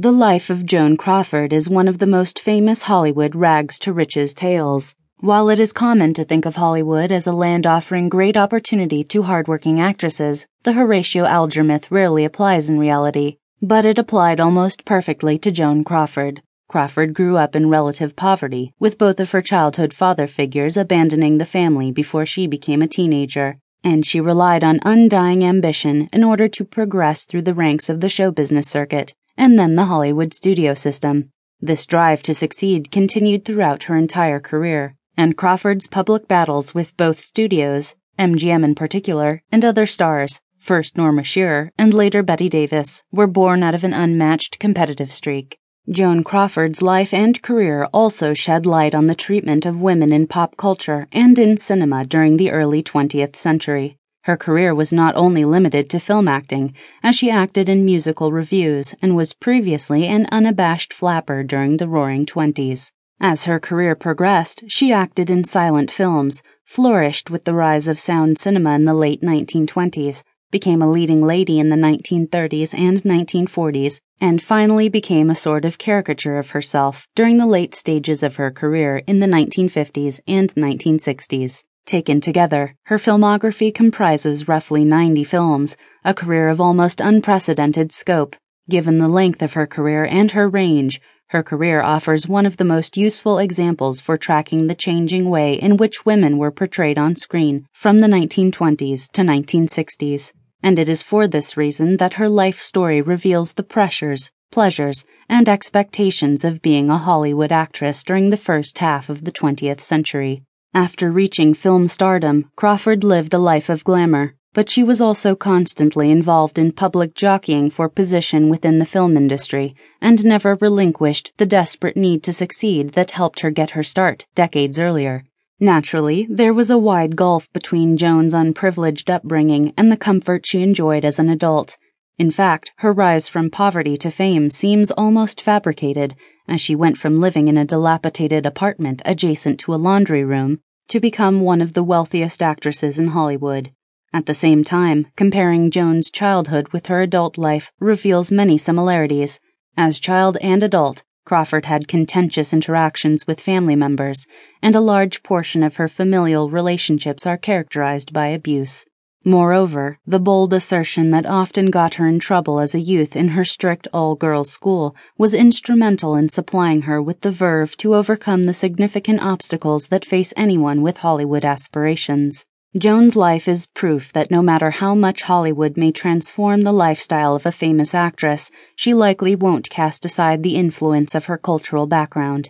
The life of Joan Crawford is one of the most famous Hollywood rags to riches tales. While it is common to think of Hollywood as a land offering great opportunity to hardworking actresses, the Horatio Alger myth rarely applies in reality, but it applied almost perfectly to Joan Crawford. Crawford grew up in relative poverty, with both of her childhood father figures abandoning the family before she became a teenager, and she relied on undying ambition in order to progress through the ranks of the show business circuit and then the Hollywood studio system. This drive to succeed continued throughout her entire career, and Crawford's public battles with both studios, MGM in particular, and other stars, first Norma Shearer and later Bette Davis, were born out of an unmatched competitive streak. Joan Crawford's life and career also shed light on the treatment of women in pop culture and in cinema during the early 20th century. Her career was not only limited to film acting, as she acted in musical revues and was previously an unabashed flapper during the Roaring Twenties. As her career progressed, she acted in silent films, flourished with the rise of sound cinema in the late 1920s, became a leading lady in the 1930s and 1940s, and finally became a sort of caricature of herself during the late stages of her career in the 1950s and 1960s. Taken together, her filmography comprises roughly 90 films, a career of almost unprecedented scope. Given the length of her career and her range, her career offers one of the most useful examples for tracking the changing way in which women were portrayed on screen from the 1920s to 1960s. And it is for this reason that her life story reveals the pressures, pleasures, and expectations of being a Hollywood actress during the first half of the 20th century. After reaching film stardom, Crawford lived a life of glamour, but she was also constantly involved in public jockeying for position within the film industry and never relinquished the desperate need to succeed that helped her get her start decades earlier. Naturally, there was a wide gulf between Joan's unprivileged upbringing and the comfort she enjoyed as an adult. In fact, her rise from poverty to fame seems almost fabricated, as she went from living in a dilapidated apartment adjacent to a laundry room to become one of the wealthiest actresses in Hollywood. At the same time, comparing Joan's childhood with her adult life reveals many similarities. As child and adult, Crawford had contentious interactions with family members, and a large portion of her familial relationships are characterized by abuse. Moreover, the bold assertion that often got her in trouble as a youth in her strict all girls school was instrumental in supplying her with the verve to overcome the significant obstacles that face anyone with Hollywood aspirations. Joan's life is proof that no matter how much Hollywood may transform the lifestyle of a famous actress, she likely won't cast aside the influence of her cultural background.